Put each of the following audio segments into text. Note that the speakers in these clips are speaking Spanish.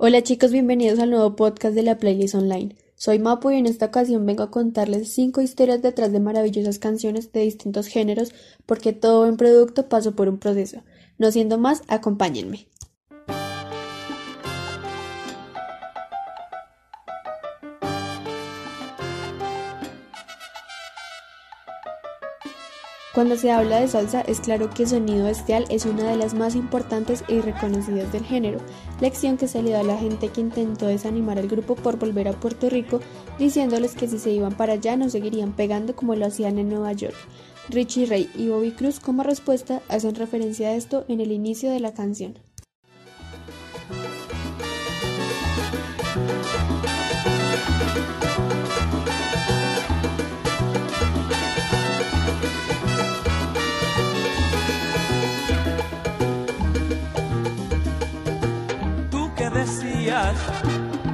Hola chicos, bienvenidos al nuevo podcast de la Playlist Online. Soy Mapo y en esta ocasión vengo a contarles 5 historias detrás de maravillosas canciones de distintos géneros porque todo buen producto pasó por un proceso. No siendo más, acompáñenme. Cuando se habla de salsa es claro que Sonido Bestial es una de las más importantes y reconocidas del género, lección que se le da a la gente que intentó desanimar al grupo por volver a Puerto Rico, diciéndoles que si se iban para allá no seguirían pegando como lo hacían en Nueva York. Richie Ray y Bobby Cruz como respuesta hacen referencia a esto en el inicio de la canción.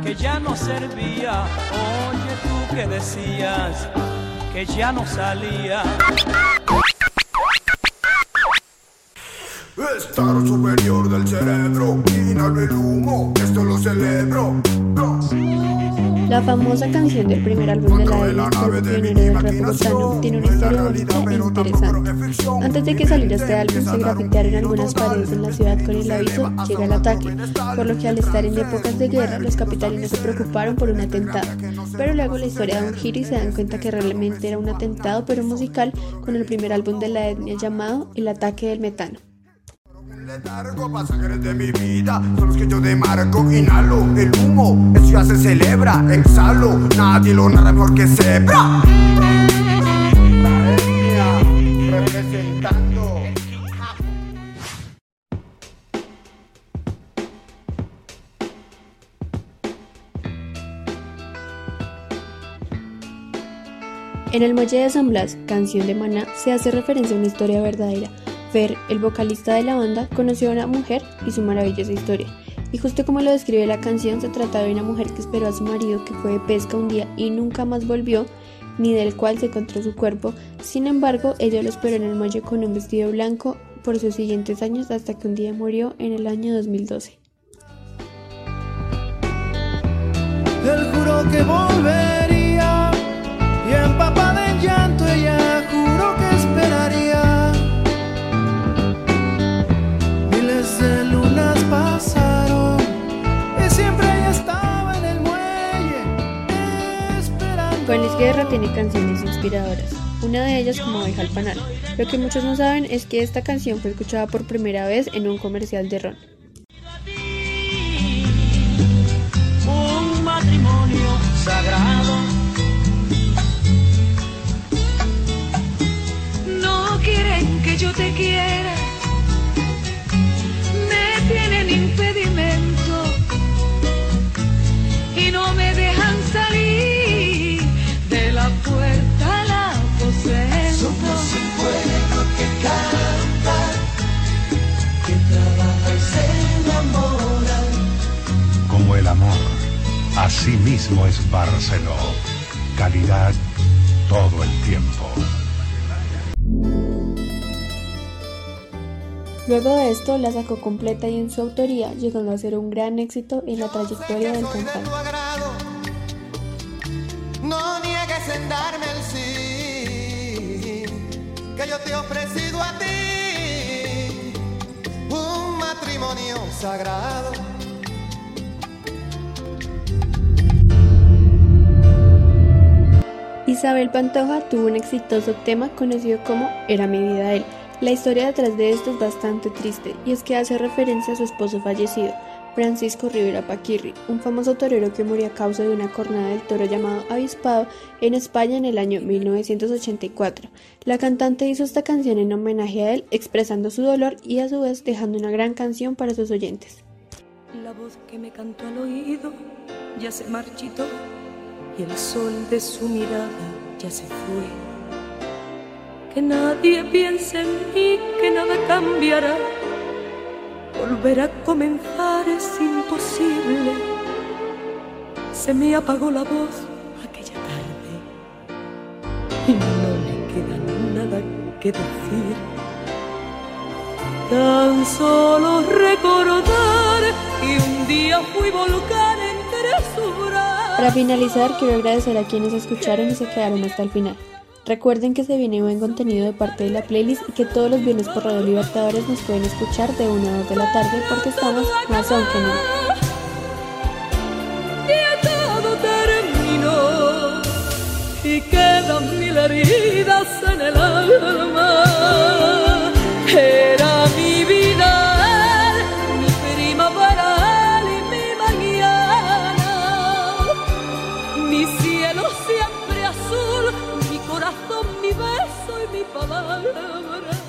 Que ya no servía. Oye, tú que decías que ya no salía. Estar superior del cerebro, inhalo el humo, esto lo celebro. La famosa canción del primer álbum de la Edna, el pionero del rap bogotano, tiene una historia bonita e interesante. Antes de que saliera este álbum, se grafitearon algunas paredes en la ciudad con el aviso «Llega el ataque», por lo que al estar en épocas de guerra, los capitalinos se preocuparon por un atentado. Pero luego la historia da un giro y se dan cuenta que realmente era un atentado, pero musical, con el primer álbum de la etnia llamado El ataque del metano. Letargo, pasajeros de mi vida son los que yo demarco, inhalo el humo, eso ya se celebra, exhalo, nadie lo narra mejor que Zebra. representando. En el Muelle de San Blas, canción de Maná, se hace referencia a una historia verdadera. Fer, el vocalista de la banda, conoció a una mujer y su maravillosa historia. Y justo como lo describe la canción, se trataba de una mujer que esperó a su marido que fue de pesca un día y nunca más volvió, ni del cual se encontró su cuerpo. Sin embargo, ella lo esperó en el muelle con un vestido blanco por sus siguientes años hasta que un día murió en el año 2012. Él juró que volvería Guerra tiene canciones inspiradoras, una de ellas como Abeja al Panal. Lo que muchos no saben es que esta canción fue escuchada por primera vez en un comercial de Ron. Así mismo es Barceló. Calidad todo el tiempo. Luego de esto la sacó completa y en su autoría, llegando a ser un gran éxito en la trayectoria del cantante. tu agrado. No niegues en darme el sí que yo te he ofrecido a ti. Un matrimonio sagrado. Isabel Pantoja tuvo un exitoso tema conocido como Era mi vida él. La historia detrás de esto es bastante triste y es que hace referencia a su esposo fallecido, Francisco Rivera Paquirri, un famoso torero que murió a causa de una cornada del toro llamado avispado en España en el año 1984. La cantante hizo esta canción en homenaje a él, expresando su dolor y a su vez dejando una gran canción para sus oyentes. La voz que me cantó al oído ya se marchitó y el sol de su mirada ya se fue. Que nadie piense en mí, que nada cambiará. Volver a comenzar es imposible. Se me apagó la voz aquella tarde y no me queda nada que decir. Tan solo recordar que un día fui volcán. Para finalizar, quiero agradecer a quienes escucharon y se quedaron hasta el final. Recuerden que se viene buen contenido de parte de la playlist y que todos los viernes por Radio Libertadores nos pueden escuchar de 1 a 2 de la tarde porque estamos más on que. Cielo siempre azul, mi corazón, mi beso y mi palabra.